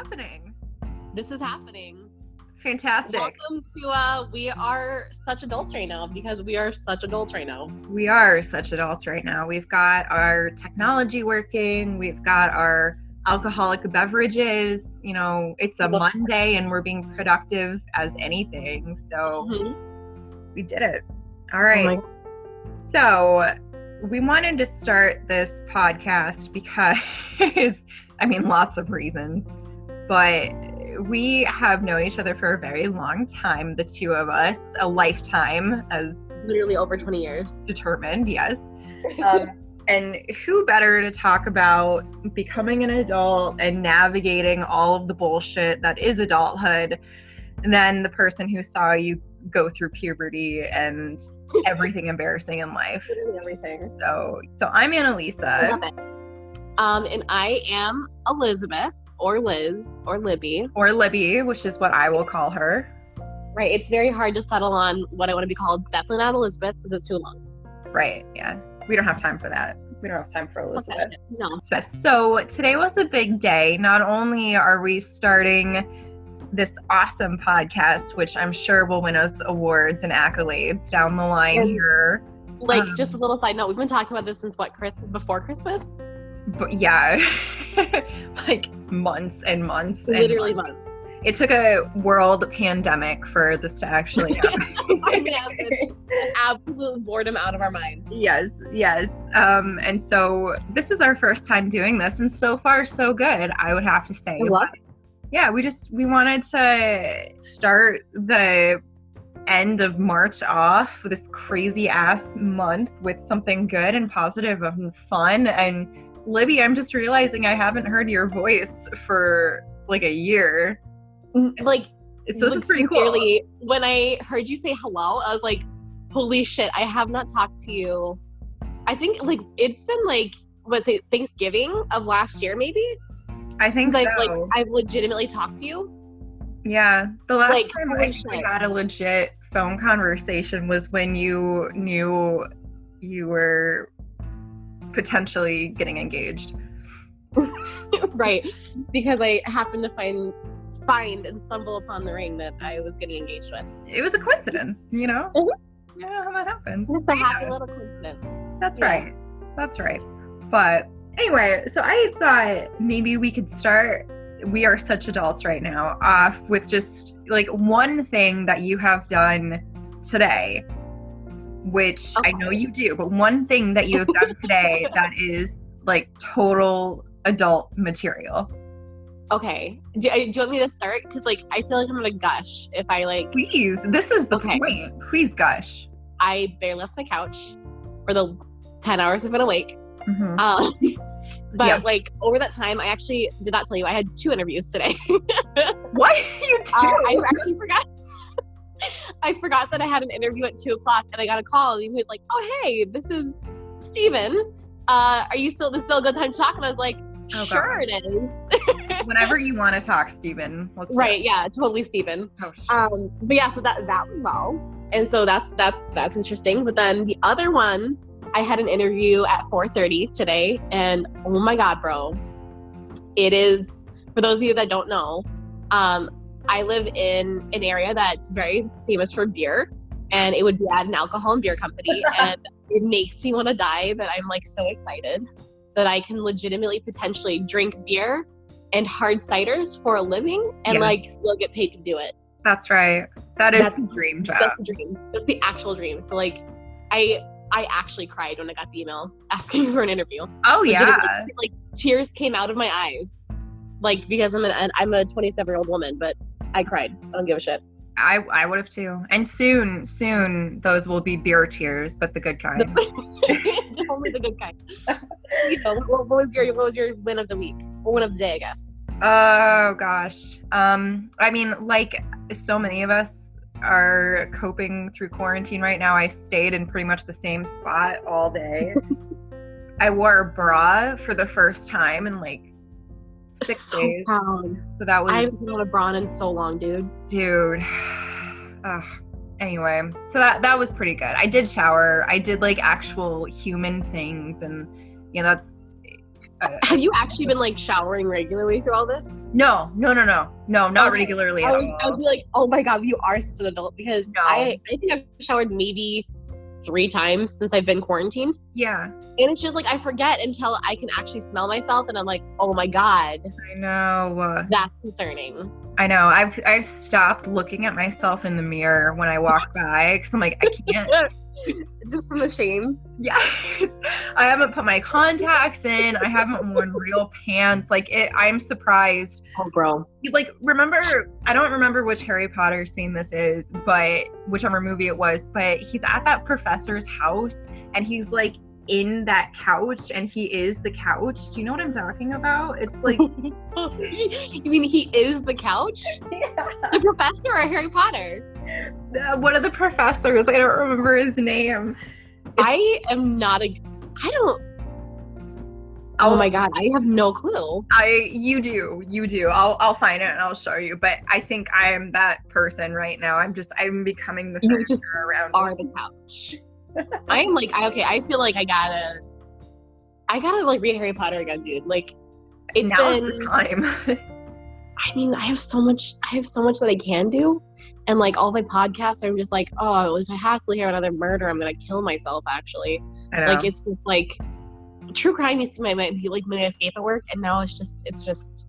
happening. This is happening. Fantastic. Welcome to uh we are such adults right now because we are such adults right now. We are such adults right now. We've got our technology working, we've got our alcoholic beverages. You know, it's a Monday and we're being productive as anything. So Mhm. we did it. All right. Oh So, we wanted to start this podcast because, I mean, lots of reasons, but we have known each other for a very long time, the two of us, a lifetime as Literally over 20 years. determined, yes. Um, and who better to talk about becoming an adult and navigating all of the bullshit that is adulthood than the person who saw you go through puberty and everything embarrassing in life. Literally everything. So, so I'm Annalisa, Um, and I am Elizabeth or Liz or Libby. or Libby, which is what I will call her. Right. It's very hard to settle on what I want to be called. Definitely not Elizabeth because it's too long. Right? Yeah. We don't have time for that. We don't have time for Elizabeth. shit. No. So- So today was a big day. Not only are we starting this awesome podcast, which I'm sure will win us awards and accolades down the line And- here. Like, Um, just a little side note. We've been talking about this since what, Chris? Before Christmas? But yeah, like months and months. and Literally months. months. It took a world pandemic for this to actually happen. I mean, I've been an absolute boredom out of our minds. Yes, yes. Um, and so this is our first time doing this, and so far so good, I would have to say. I love But, yeah, we just we wanted to start the end of March off this crazy ass month with something good and positive and fun. And Libby, I'm just realizing I haven't heard your voice for like a year. Mm, like, So this is pretty cool. When I heard you say hello, I was like, holy shit, I have not talked to you. I think, like, it's been like, was it Thanksgiving of last year, maybe? I think Like, so. like I've legitimately talked to you. Yeah, the last Like, time I we had a legit phone conversation was when you knew you were potentially getting engaged. right. Because I happened to find find and stumble upon the ring that I was getting engaged with. It was a coincidence, you know? Mhm. Yeah, how that happens. Just a Yeah, happy little coincidence. that's yeah. right. That's right. But anyway, so I thought maybe we could start. We are such adults right now, off with just like one thing that you have done today, which I know you do, but one thing that you have done today that is like total adult material. Okay. Do, uh, do you want me to start? Because like I feel like I'm gonna gush if I like Please, this is the Okay. point. Please gush. I barely left my couch for the ten hours I've been awake. Mhm. Um, but Yeah. like over that time, I actually did not tell you I had two interviews today. What you do? uh, I actually forgot. I forgot that I had an interview at two o'clock, and I got a call, and he was like, "Oh hey, this is Steven. Uh, are you still? This is still a good time to talk?" And I was like, Oh, "Sure, God. it is." Whenever you want to talk, Steven. Let's right? Yeah, totally, Steven. Oh, sh- Um, but yeah, so that that went well, and so that's that's that's interesting. But then the other one, I had an interview at 4:30 today, and oh my god, bro, it is for those of you that don't know. Um, I live in an area that's very famous for beer, and it would be at an alcohol and beer company, and it makes me want to die. But I'm like so excited that I can legitimately potentially drink beer and hard ciders for a living, and Yeah. like still get paid to do it That's right. That is That's- the dream job. that's the dream. That's the actual dream. So like, I I actually cried when I got the email asking for an interview. Oh yeah. Like tears came out of my eyes, like because I'm an I'm a 27 year old woman, but I cried. I don't give a shit. I I would have too. And soon, soon those will be beer tears, but the good kind. Only the good kind. You know, what, what was your what was your win of the week? Or win of the day, I guess. oh gosh. Um I mean like so many of us are coping through quarantine right now. I stayed in pretty much the same spot all day. I wore a bra for the first time in like six so days. proud. So that was I haven't been on a bra in so long, dude. dude Ugh. anyway so that that was pretty good i did shower i did like actual human things and you know that's I- Have you actually been like showering regularly through all this? no, no, no, no, no, not Okay. regularly I at was, I would be like, oh my god, you are such an adult because No. I I think I've showered maybe three times since I've been quarantined, Yeah, and it's just like I forget until I can actually smell myself, and I'm like, oh my god, I know. that's concerning. I know. I've I've stopped looking at myself in the mirror when I walk by because I'm like I can't. just from the shame. Yes, I haven't put my contacts in. I haven't worn real pants. Like it, I'm surprised. Oh, bro. Like remember, I don't remember which Harry Potter scene this is, but whichever movie it was. But he's at that professor's house and he's like in that couch and he is the couch. Do you know what I'm talking about? It's like you mean he is the couch? The professor or Harry Potter? Uh, one of the professors. I don't remember his name. I am not a. I don't. Oh my god, I have no clue. I you do you do. I'll I'll find it and I'll show you. But I think I am that person right now. I'm just I'm becoming the You just around. Are the couch. I am like I, okay. I feel like I gotta. I gotta like read Harry Potter again, dude. Like it's Now's been. the time. I mean, I have so much. I have so much that I can do, and like all my podcasts, I'm just like, oh, if I have to hear another murder, I'm gonna kill myself. Actually, I know. like it's just like true crime used to be my, my like my escape at work, and now it's just it's just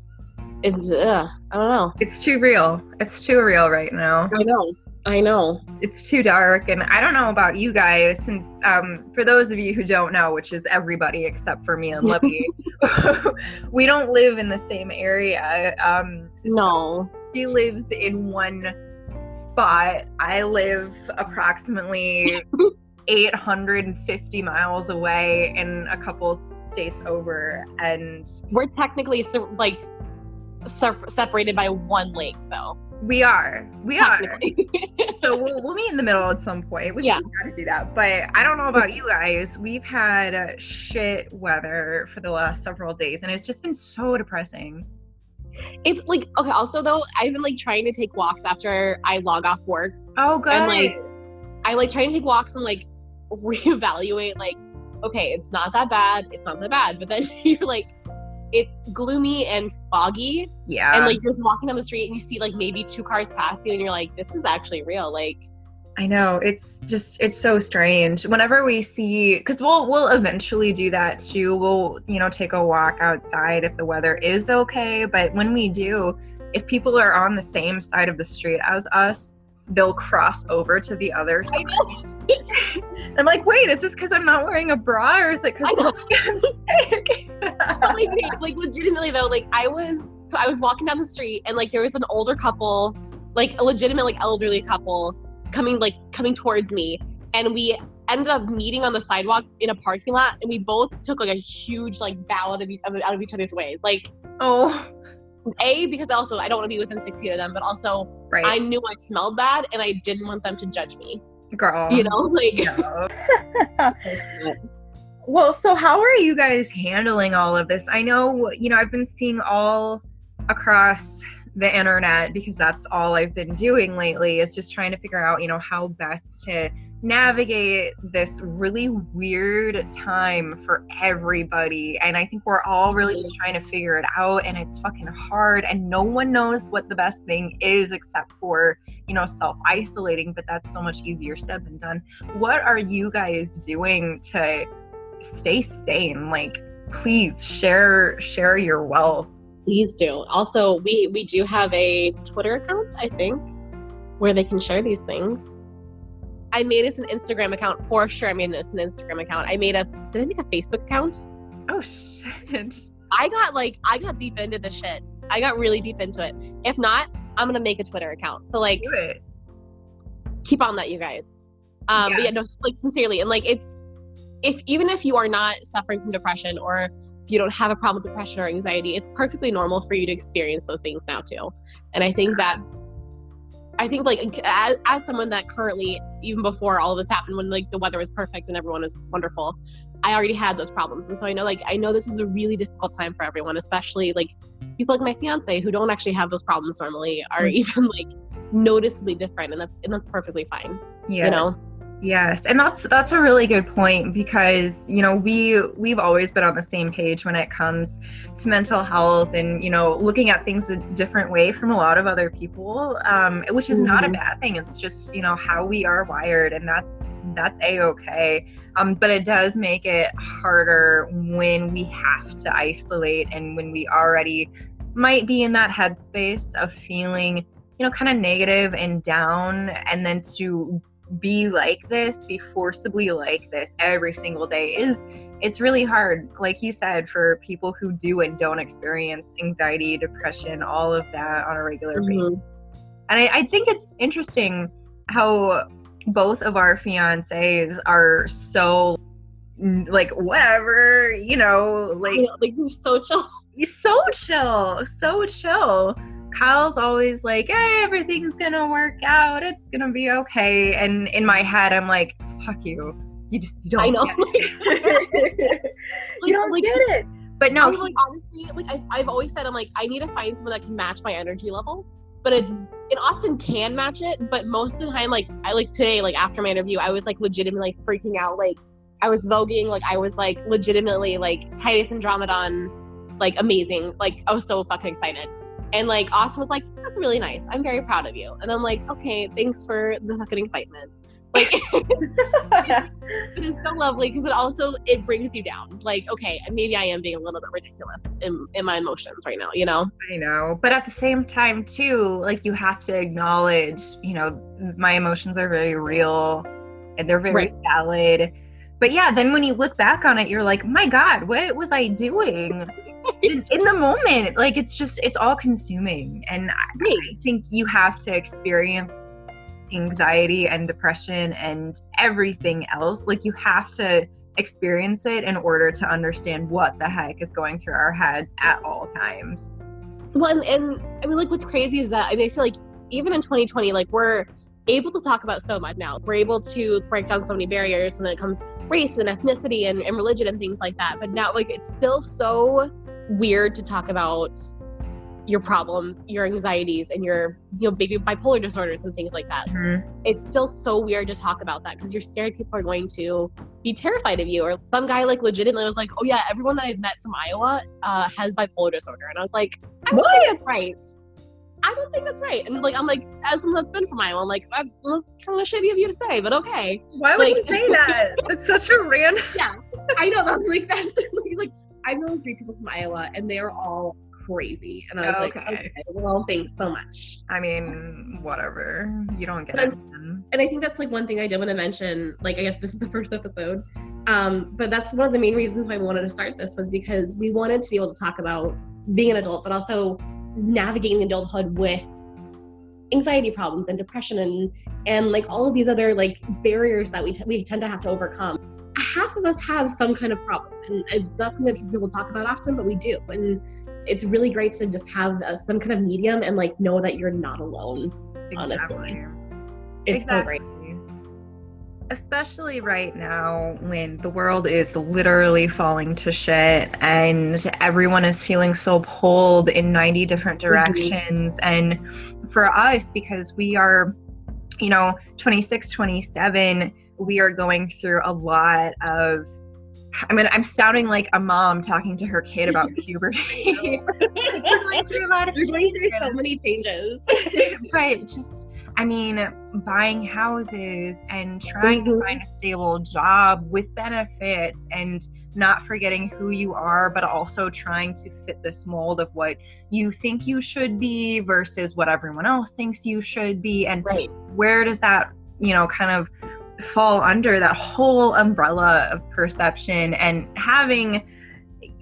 it's uh, I don't know. it's too real. It's too real right now. I know. I know. It's too dark, and I don't know about you guys. Since um, for those of you who don't know, which is everybody except for me and Libby, we don't live in the same area. Um, so No. She lives in one spot. I live approximately 850 miles away in a couple states over. And We're technically se- like se- separated by one lake, though. we are. We are. So we'll, we'll meet in the middle at some point. We Yeah. got to do that. But I don't know about you guys. We've had shit weather for the last several days, and it's just been so depressing. It's like okay. Also, though, I've been like trying to take walks after I log off work. Oh, good. And, like, I like trying to take walks and like reevaluate. Like, okay, it's not that bad. It's not that bad. But then you're like, it's gloomy and foggy, yeah. and like you're just walking down the street and you see like maybe two cars pass you, and you're like, this is actually real. Like, I know it's just it's so strange. Whenever we see, because we'll we'll eventually do that too. We'll you know take a walk outside if the weather is okay. But when we do, if people are on the same side of the street as us, they'll cross over to the other side. I'm like, wait, is this because I'm not wearing a bra, or is it because like, like legitimately though, like I was so I was walking down the street and like there was an older couple, like a legitimate like elderly couple coming like coming towards me and we ended up meeting on the sidewalk in a parking lot and we both took like a huge like bow out of, each, out of each other's ways. Like oh, A, because also I don't want to be within six feet of them, but also right, I knew I smelled bad and I didn't want them to judge me. girl, You know, like No. Well, so how are you guys handling all of this? I know, you know, I've been seeing all across the internet because that's all I've been doing lately is just trying to figure out, you know, how best to navigate this really weird time for everybody. And I think we're all really just trying to figure it out and it's fucking hard and no one knows what the best thing is except for, you know, self-isolating, but that's so much easier said than done. What are you guys doing to stay sane like please share share your wealth Please do. Also, we we do have a Twitter account, I think, where they can share these things. I made us an Instagram account for sure. I made us an Instagram account. I made a did I make a Facebook account? oh shit I got like I got deep into the shit. I got really deep into it. If not, I'm gonna make a Twitter account. So like keep on that you guys. Um but Yeah. yeah, no, like sincerely. And like it's if even if you are not suffering from depression or you don't have a problem with depression or anxiety, it's perfectly normal for you to experience those things now too. And I think that's I think like as, as someone that currently even before all of this happened when like the weather was perfect and everyone was wonderful, I already had those problems. And so I know like I know this is a really difficult time for everyone, especially like people like my fiance who don't actually have those problems normally are Mhm. even like noticeably different and that's and that's perfectly fine yeah you know Yes, and that's that's a really good point because you know we we've always been on the same page when it comes to mental health and you know looking at things a different way from a lot of other people, um, which is mm-hmm. not a mm-hmm. bad thing. It's just you know how we are wired, and that's that's a okay. Um, but it does make it harder when we have to isolate and when we already might be in that headspace of feeling you know kind of negative and down, and then to be like this, be forcibly like this every single day is it's really hard, like you said, for people who do and don't experience anxiety, depression, all of that on a regular mm-hmm. basis. And I, I think it's interesting how both of our fiancés are so like whatever, you know, like like you're so chill. He's So chill, so chill. Kyle's always like, hey, everything's gonna work out. It's gonna be okay. And in my head, I'm like, fuck you. You just you don't. I know. Get you don't like, get it. But no, I like honestly, like I, I've always said, I'm like, I need to find someone that can match my energy level. But it's and Austin can match it, but most of the time, like I like today, like after my interview, I was like legitimately like freaking out. Like I was voguing, like I was like legitimately like Titus Andromedon, like amazing. Like I was so fucking excited. And like Austin was like, that's really nice. I'm very proud of you. And I'm like, okay, thanks for the fucking excitement. Like it is so lovely because it also it brings you down. Like, okay, maybe I am being a little bit ridiculous in, in my emotions right now, you know? I know. But at the same time too, like you have to acknowledge, you know, my emotions are very real and they're very right. valid. But yeah, then when you look back on it, you're like, my God, what was I doing? In, in, the moment like it's just it's all consuming. And I, I think you have to experience anxiety and depression and everything else. Like you have to experience it in order to understand what the heck is going through our heads at all times. Well and, and i mean like what's crazy is that i mean i feel like even in 2020 like we're able to talk about so much now. We're able to break down so many barriers when it comes race and ethnicity and, and religion and things like that. But now like it's still so weird to talk about your problems, your anxieties, and your you know maybe bipolar disorders and things like that. Mm-hmm. It's still so weird to talk about that because you're scared people are going to be terrified of you. Or some guy like legitimately was like, "Oh yeah, everyone that I've met from Iowa uh, has bipolar disorder," and I was like, "I don't what? think that's right." I don't think that's right. And like, I'm like, as someone that's been from Iowa, I'm like, that's kind of shitty of you to say, but okay. Why would like, you say that? It's such a random. Yeah, I know. That's like that's like, known three people from Iowa, and they are all crazy. And I was okay. like, okay, well, thanks so much. I mean, whatever. You don't get it. And I think that's like one thing I did want to mention. Like, I guess this is the first episode, um, but that's one of the main reasons why we wanted to start this was because we wanted to be able to talk about being an adult, but also navigating adulthood with anxiety problems and depression and and like all of these other like barriers that we, t- we tend to have to overcome half of us have some kind of problem and it's not something that people talk about often but we do and it's really great to just have uh, some kind of medium and like know that you're not alone exactly. honestly it's exactly. so great especially right now when the world is literally falling to shit and everyone is feeling so pulled in 90 different mm-hmm. directions mm-hmm. and for us because we are you know 26 27 we are going through a lot of I mean, I'm sounding like a mom talking to her kid about puberty. going through a lot of changes. so many changes. but just, I mean, buying houses and trying mm-hmm. to find a stable job with benefits and not forgetting who you are, but also trying to fit this mold of what you think you should be versus what everyone else thinks you should be. And right. where does that, you know, kind of fall under that whole umbrella of perception and having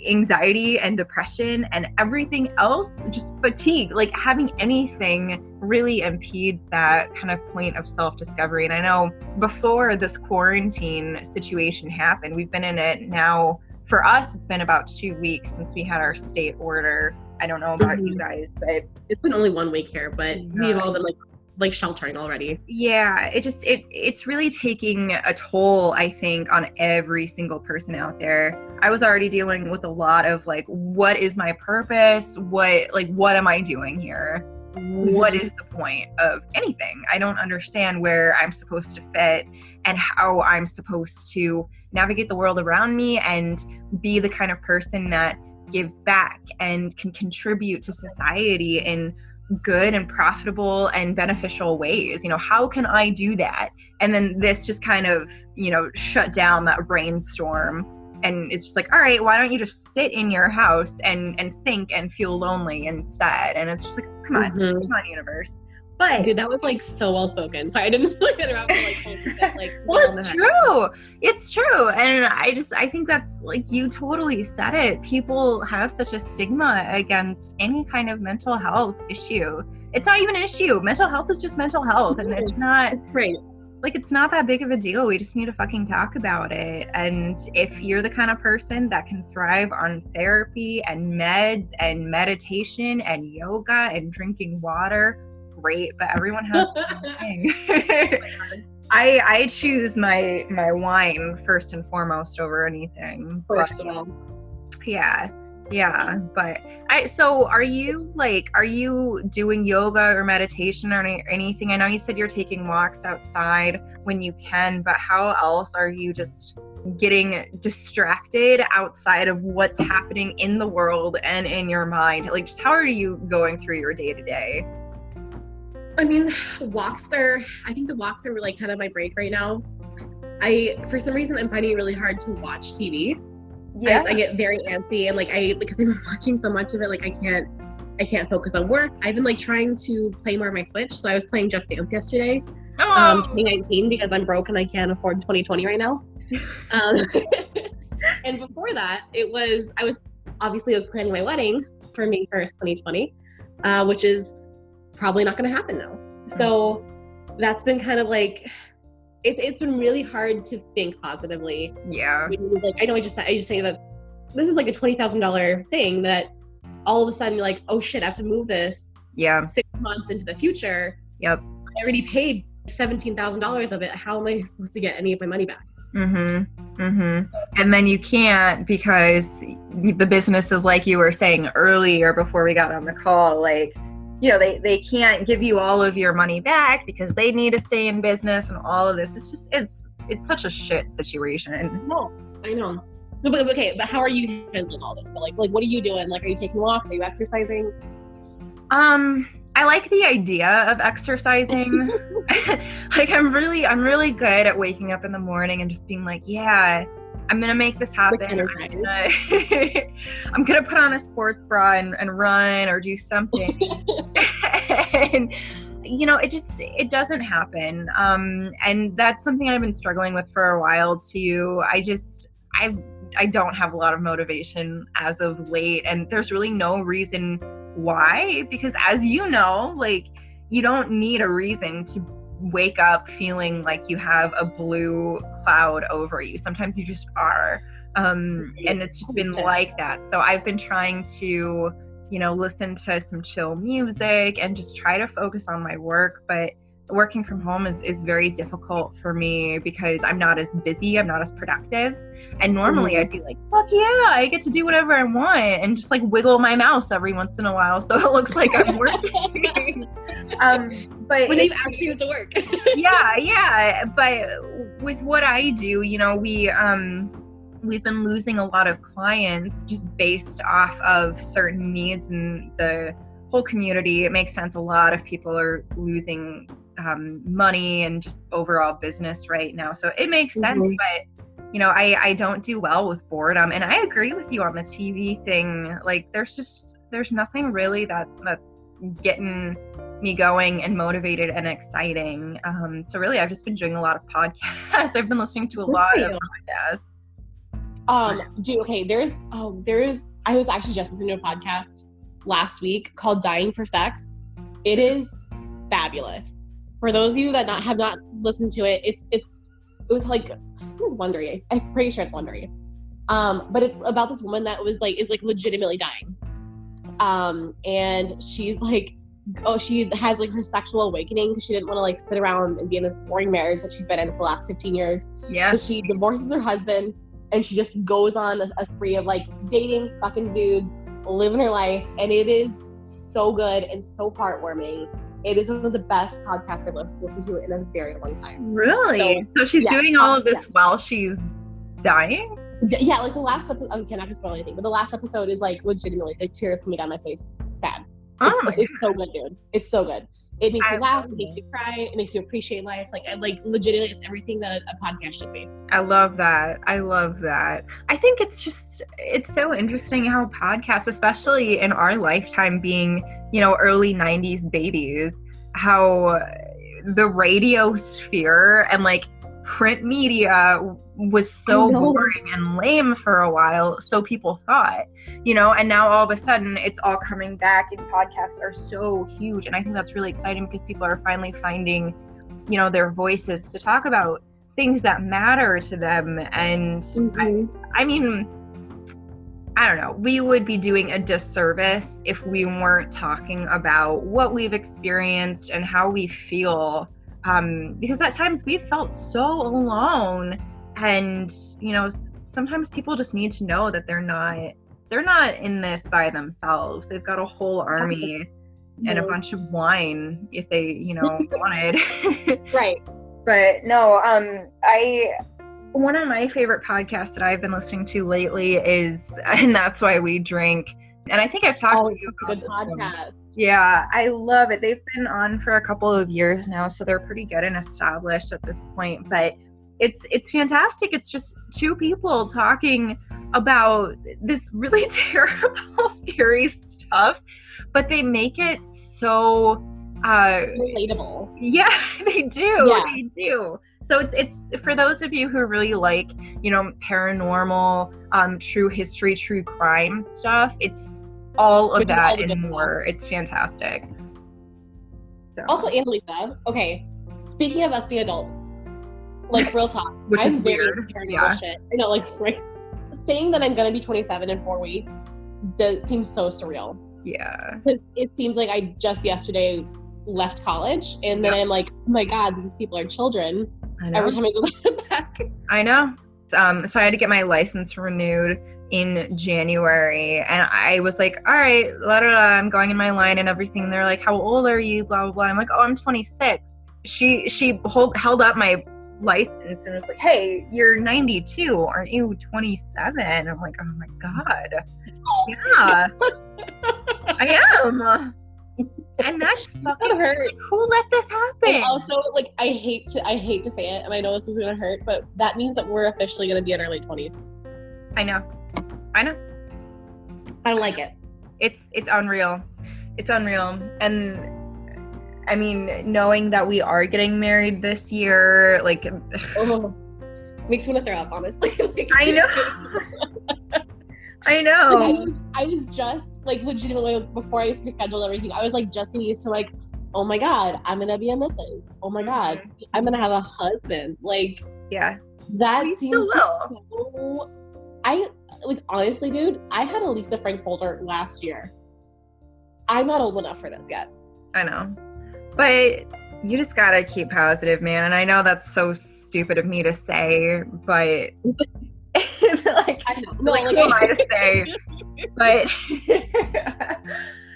anxiety and depression and everything else just fatigue like having anything really impedes that kind of point of self-discovery. And i know before this quarantine situation happened we've been in it now for us it's been about two weeks since we had our state order. I don't know about mm-hmm. you guys but it's been only one week here but we've all been like like sheltering already. Yeah, it just it it's really taking a toll I think on every single person out there. I was already dealing with a lot of like what is my purpose? What like what am I doing here? what mm-hmm. is the point of anything? I don't understand where I'm supposed to fit and how I'm supposed to navigate the world around me and be the kind of person that gives back and can contribute to society in good and profitable and beneficial ways. You know, how can I do that? And then this just kind of, you know, shut down that brainstorm and it's just like all right why don't you just sit in your house and and think and feel lonely instead and it's just like come on mm-hmm. come on universe but dude that was like so well spoken. Sorry i didn't look at around like, like well it's true. It's true. And i just i think that's like you totally said it. People have such a stigma against any kind of mental health issue. It's not even an issue. Mental health is just mental health and it's not it's great. like it's not that big of a deal. We just need to fucking talk about it. And if you're the kind of person that can thrive on therapy and meds and meditation and yoga and drinking water, great. But everyone has thing. I I choose my my wine first and foremost over anything. First but, of all. Yeah yeah but i so are you like are you doing yoga or meditation or any, anything i know you said you're taking walks outside when you can but how else are you just getting distracted outside of what's happening in the world and in your mind like just how are you going through your day to day i mean walks are i think the walks are really kind of my break right now i for some reason i'm finding it really hard to watch tv yeah. I, I, get very antsy and like I because I'm watching so much of it, like I can't I can't focus on work. I've been like trying to play more of my Switch. So I was playing Just Dance yesterday. Oh. Um 2019 because I'm broke and I can't afford 2020 right now. um, and before that, it was I was obviously I was planning my wedding for May 1st, 2020, uh, which is probably not gonna happen now. So that's been kind of like it, it's been really hard to think positively. Yeah. Like I know I just I just say that this is like a twenty thousand dollar thing that all of a sudden you're like, oh shit, I have to move this. Yeah. Six months into the future. Yep. I already paid seventeen thousand dollars of it. How am I supposed to get any of my money back? Mm-hmm. Mm-hmm. And then you can't because the business is like you were saying earlier before we got on the call, like you know they they can't give you all of your money back because they need to stay in business and all of this. It's just it's it's such a shit situation. No i know. No, but okay but how are you handling all this but like like what are you doing? Like are you taking walks? Are you exercising? Um I like the idea of exercising. like I'm really I'm really good at waking up in the morning and just being like, yeah, I'm gonna make this happen. I'm gonna, I'm gonna, put on a sports bra and, and run or do something. and you know, it just it doesn't happen. Um, and that's something I've been struggling with for a while too. I just I I don't have a lot of motivation as of late, and there's really no reason why. Because as you know, like you don't need a reason to wake up feeling like you have a blue cloud over you. Sometimes you just are. Um, and it's just been like that. So I've been trying to, you know, listen to some chill music and just try to focus on my work. But working from home is, is very difficult for me because I'm not as busy, I'm not as productive. And normally mm-hmm. I'd be like, fuck yeah, I get to do whatever I want and just like wiggle my mouse every once in a while so it looks like I'm working. um, but when you actually have to work. yeah, yeah. But with what I do, you know, we um we've been losing a lot of clients just based off of certain needs in the whole community. It makes sense. A lot of people are losing um, money and just overall business right now. So it makes sense, mm-hmm. but you know, I I don't do well with boredom, and I agree with you on the TV thing. Like, there's just there's nothing really that that's getting me going and motivated and exciting. Um, so really, I've just been doing a lot of podcasts. I've been listening to a Good lot of podcasts. Um, do okay. There's um, there's I was actually just listening to a podcast last week called "Dying for Sex." It is fabulous for those of you that not have not listened to it, it's it's it was like it's Wondery. I'm pretty sure it's Wondery. Um, but it's about this woman that was like is like legitimately dying. Um, and she's like oh she has like her sexual awakening because she didn't want to like sit around and be in this boring marriage that she's been in for the last 15 years. Yeah. So she divorces her husband and she just goes on a, a spree of like dating fucking dudes, living her life, and it is so good and so heartwarming. It is one of the best podcasts I've listened to in a very long time. Really? So, so she's yes, doing all of this yeah. while she's dying? Yeah, like the last episode. Oh, okay, not to spoil anything, but the last episode is like legitimately like tears coming down my face, sad. Oh it's, ah. it's so good, dude. It's so good. It makes I you laugh. It makes you cry. It makes you appreciate life. Like, I, like legitimately, it's everything that a, a podcast should be. I love that. I love that. I think it's just it's so interesting how podcasts, especially in our lifetime, being you know early '90s babies, how the radio sphere and like print media was so boring and lame for a while so people thought you know and now all of a sudden it's all coming back and podcasts are so huge and i think that's really exciting because people are finally finding you know their voices to talk about things that matter to them and mm-hmm. I, I mean I don't know, we would be doing a disservice if we weren't talking about what we've experienced and how we feel. Um, because at times we felt so alone and you know sometimes people just need to know that they're not they're not in this by themselves they've got a whole army no. and a bunch of wine if they you know wanted right but no um i one of my favorite podcasts that i've been listening to lately is and that's why we drink and i think i've talked oh, to you about good podcast one. Yeah i love it. They've been on for a couple of years now so they're pretty good and established at this point but it's it's fantastic. It's just two people talking about this really terrible scary stuff but they make it so uh relatable. Yeah they do yeah. they do. So it's it's for those of you who really like you know paranormal um true history true crime stuff it's all of that all and more it's fantastic so. also annalisa okay speaking of us being adults like real talk. Which I'm very weird. Yeah. Shit. I know, like right. Saying that I'm gonna be 27 in four weeks does seem so surreal. Yeah. Because it seems like I just yesterday left college, and then I'm like, oh my god, these people are children. Every time I go back. I know. Um, so I had to get my license renewed in January, and I was like, all right, la da da, I'm going in my line and everything. And they're like, how old are you? Blah blah blah. I'm like, oh, I'm 26. She she hold, held up my license and was like, hey, you're 92, aren't you 27? I'm like, oh my God. Yeah, I am. And that's fucking hurt. Who let this happen? And also, like, I hate to, I hate to say it, and I know this is gonna hurt, but that means that we're officially gonna be in our late 20s. I know. I know. I don't like it. It's it's unreal. It's unreal. And I mean, knowing that we are getting married this year, like, oh, makes me want to throw up, honestly. like, I know. I know. Like, I, was, I was just like legitimately before I rescheduled everything. I was like just getting used to like, oh my god, I'm gonna be a Mrs. Oh my god, mm-hmm. I'm gonna have a husband. Like, yeah, that seems so. I like honestly, dude. I had a Lisa Frank folder last year. I'm not old enough for this yet. I know. But you just gotta keep positive, man. And I know that's so stupid of me to say, but like, I know. No, like, who am I to say? but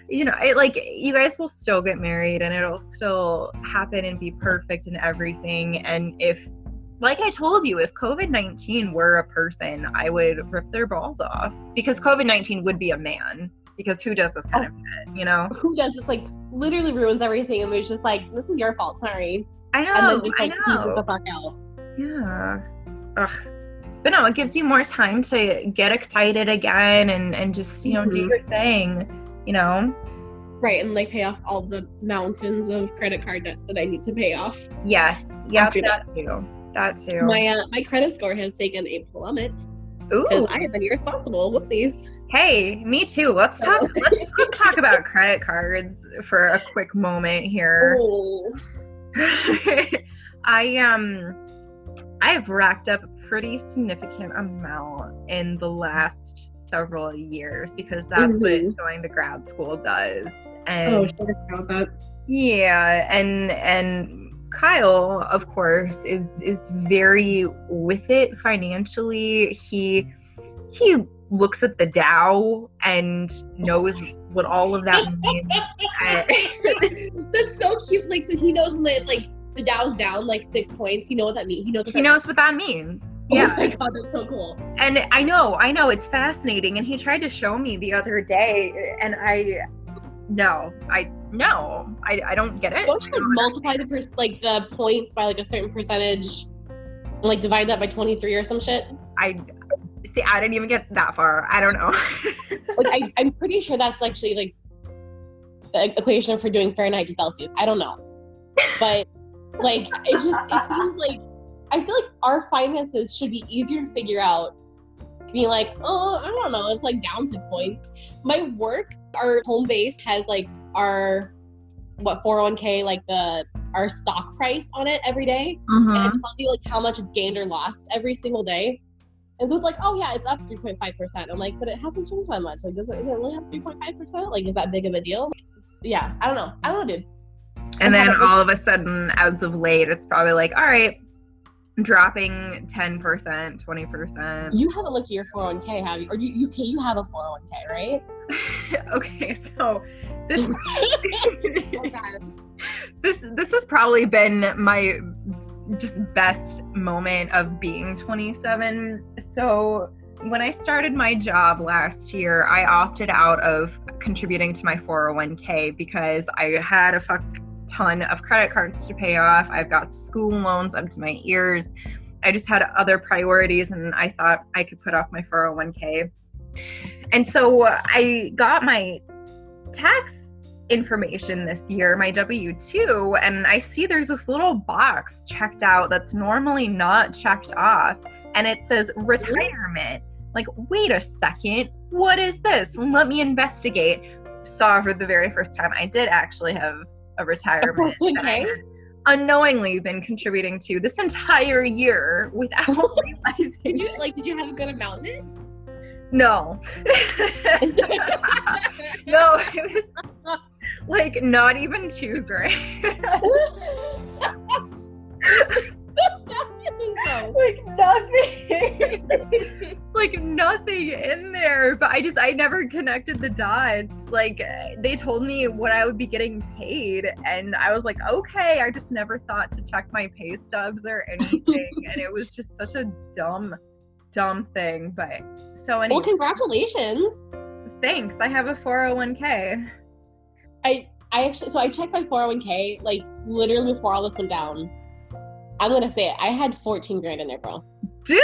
you know, it, like you guys will still get married, and it'll still happen and be perfect and everything. And if like I told you, if COVID 19 were a person, I would rip their balls off because COVID 19 would be a man because who does this kind oh, of shit, you know? Who does this? Like, literally ruins everything, and it's just like, this is your fault. Sorry. I know. And then just like I know. the fuck out. Yeah. Ugh. But no, it gives you more time to get excited again and and just you know mm-hmm. do your thing, you know. Right, and like pay off all the mountains of credit card debt that I need to pay off. Yes. Yeah, that, that too. That too. My uh, my credit score has taken a plummet. Ooh. I have been irresponsible. Whoopsies. Hey, me too. Let's talk. let's, let's talk about credit cards for a quick moment here. I um, I've racked up a pretty significant amount in the last several years because that's mm-hmm. what going to grad school does. And oh, sure about that. Yeah, and and Kyle, of course, is is very with it financially. He he looks at the Dow and knows what all of that means. That's so cute. Like, so he knows when the, like the Dow's down like six points. He know what that means. He knows. What he that knows what that means. means. Yeah. Oh my god, that's so cool. And I know, I know, it's fascinating. And he tried to show me the other day, and I, no, I no, I, I don't get it. Don't you like multiply the pers- like the points by like a certain percentage, and like divide that by twenty three or some shit? I see. I didn't even get that far. I don't know. Like I, I'm pretty sure that's actually like the equation for doing Fahrenheit to Celsius. I don't know, but like it just it seems like I feel like our finances should be easier to figure out. Being like, oh, I don't know, it's like down six points. My work, our home base has like our what 401k, like the our stock price on it every day, and Mhm. it tells you like how much it's gained or lost every single day. And so it's like, oh yeah, it's up 3.5 percent. I'm like, but it hasn't changed that much. Like, does it is it really up 3.5 percent? Like, is that big of a deal? Yeah, I don't know. I don't know, dude. And then all of a sudden, as of late, it's probably like, all right, dropping 10%, 20%. You haven't looked at your 401k, have you? Or you you you have a 401k, right? okay, so this this this has probably been my just best moment of being 27. So when I started my job last year, I opted out of contributing to my 401k because I had a fuck ton of credit cards to pay off. I've got school loans up to my ears. I just had other priorities and I thought I could put off my 401k. And so uh, I got my tax information this year, my W 2, and I see there's this little box checked out that's normally not checked off, and it says retirement. Like, wait a second, what is this? Let me investigate. Saw for the very first time I did actually have a retirement. that I 401k? had Unknowingly been contributing to this entire year without realizing. Did you like did you have a good amount No. no, it was like not even two grand. like nothing. like nothing in there. But I just I never connected the dots. Like they told me what I would be getting paid, and I was like, okay. I just never thought to check my pay stubs or anything, and it was just such a dumb, dumb thing. But so anyway, well, congratulations. thanks. I have a 401k. I I actually so I checked my 401k like literally before all this went down. I'm gonna say it. I had 14 grand in there, bro. Dude.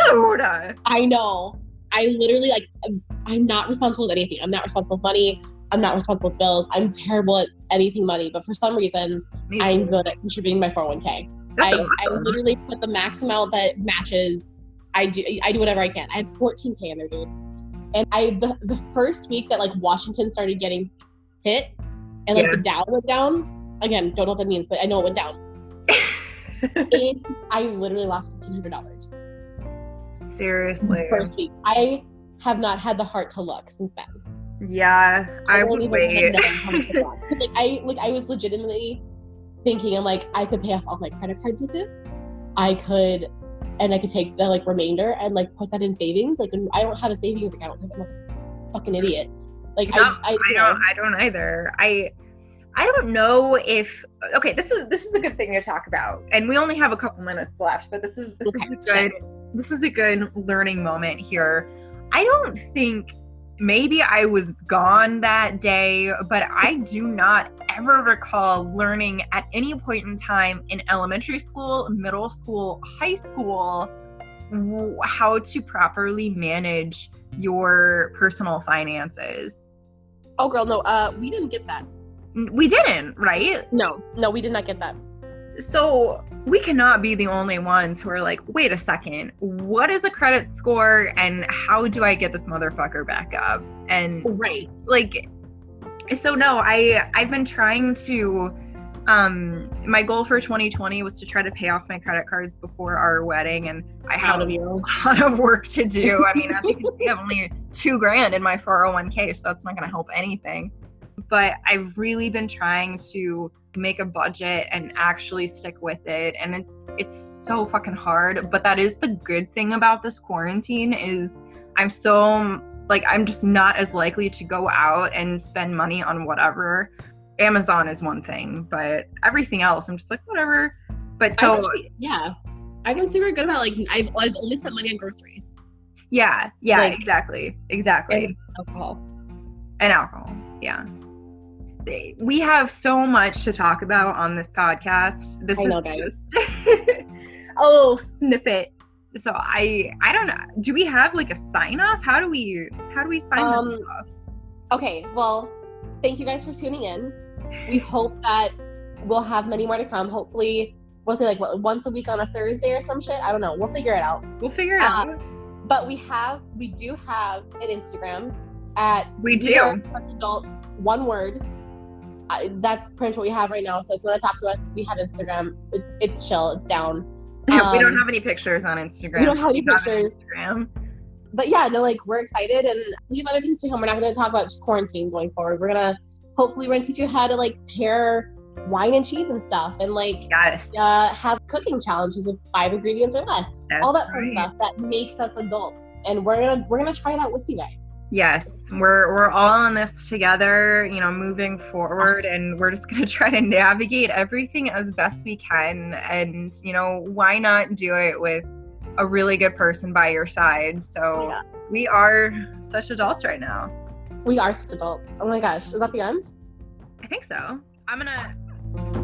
I know. I literally like I'm- not responsible with anything. I'm not responsible with money. I'm not responsible with bills. I'm terrible at anything money, but for some reason I'm good at contributing my 401k. That's I, I literally put the max amount that matches. I do I do whatever I can. I had 14k in there, dude. And I the, the first week that like Washington started getting hit and like Yeah. the Dow went down. Again, don't know what that means, but I know it went down. It, I literally lost fifteen hundred dollars Seriously. first week. I have not had the heart to look since then. Yeah, I don't would wait. know how much I like I like I was legitimately thinking I'm like I could pay off all my credit cards with this. I could and I could take the like remainder and like put that in savings. Like I don't have a savings account because I'm a fucking idiot. Like No, I, I, I don't know, I don't either. I I don't know if okay, this is this is a good thing to talk about. And we only have a couple minutes left, but this is this Okay, is a good this is a good learning moment here. I don't think maybe I was gone that day, but I do not ever recall learning at any point in time in elementary school, middle school, high school how to properly manage your personal finances. oh girl, no, uh, we didn't get that. We didn't, right? No, no, we did not get that. So we cannot be the only ones who are like, wait a second, what is a credit score and how do I get this motherfucker back up? And Right. like so no, I I've been trying to um my goal for 2020 was to try to pay off my credit cards before our wedding and I have a lot of work to do. I mean, I think I have only two grand in my 401k, so that's not going to help anything. But I've really been trying to make a budget and actually stick with it, and it's it's so fucking hard. But that is the good thing about this quarantine is I'm so like I'm just not as likely to go out and spend money on whatever. Amazon is one thing, but everything else I'm just like whatever. But so Actually, yeah, I've been super good about like I've, I've only spent money on groceries, yeah, yeah, like- exactly. Exactly. and alcohol. and alcohol. Yeah. We have so much to talk about on this podcast. This I is know, just a little snippet. So I I don't know. Do we have like a sign off? How do we how do we sign Um, this off? Okay, well, thank you guys for tuning in. We hope that we'll have many more to come. Hopefully, we'll say like what, once a week on a Thursday or some shit. I don't know. We'll figure it out. We'll figure it uh, out. But we have, we do have an Instagram at We We do. Adults, one word. Uh, that's pretty much what we have right now. So if you want to talk to us, we have Instagram. It's it's chill. It's down. Yeah, we don't um, have any pictures on Instagram. We don't have any pictures. Instagram. But yeah, no, like we're excited, and we have other things to come. We're not going to talk about just quarantine going forward. We're gonna hopefully we're gonna teach you how to like pair wine and cheese and stuff, and like Yes. uh, have cooking challenges with five ingredients or less. That's All that fun right. stuff that makes us adults, and we're gonna we're gonna try it out with you guys. Yes, we're we're all in this together, you know, moving forward and we're just going to try to navigate everything as best we can and, you know, why not do it with a really good person by your side. So, Yeah. we are such adults right now. We are such adults. Oh my gosh, is that the end? I think so. I'm going to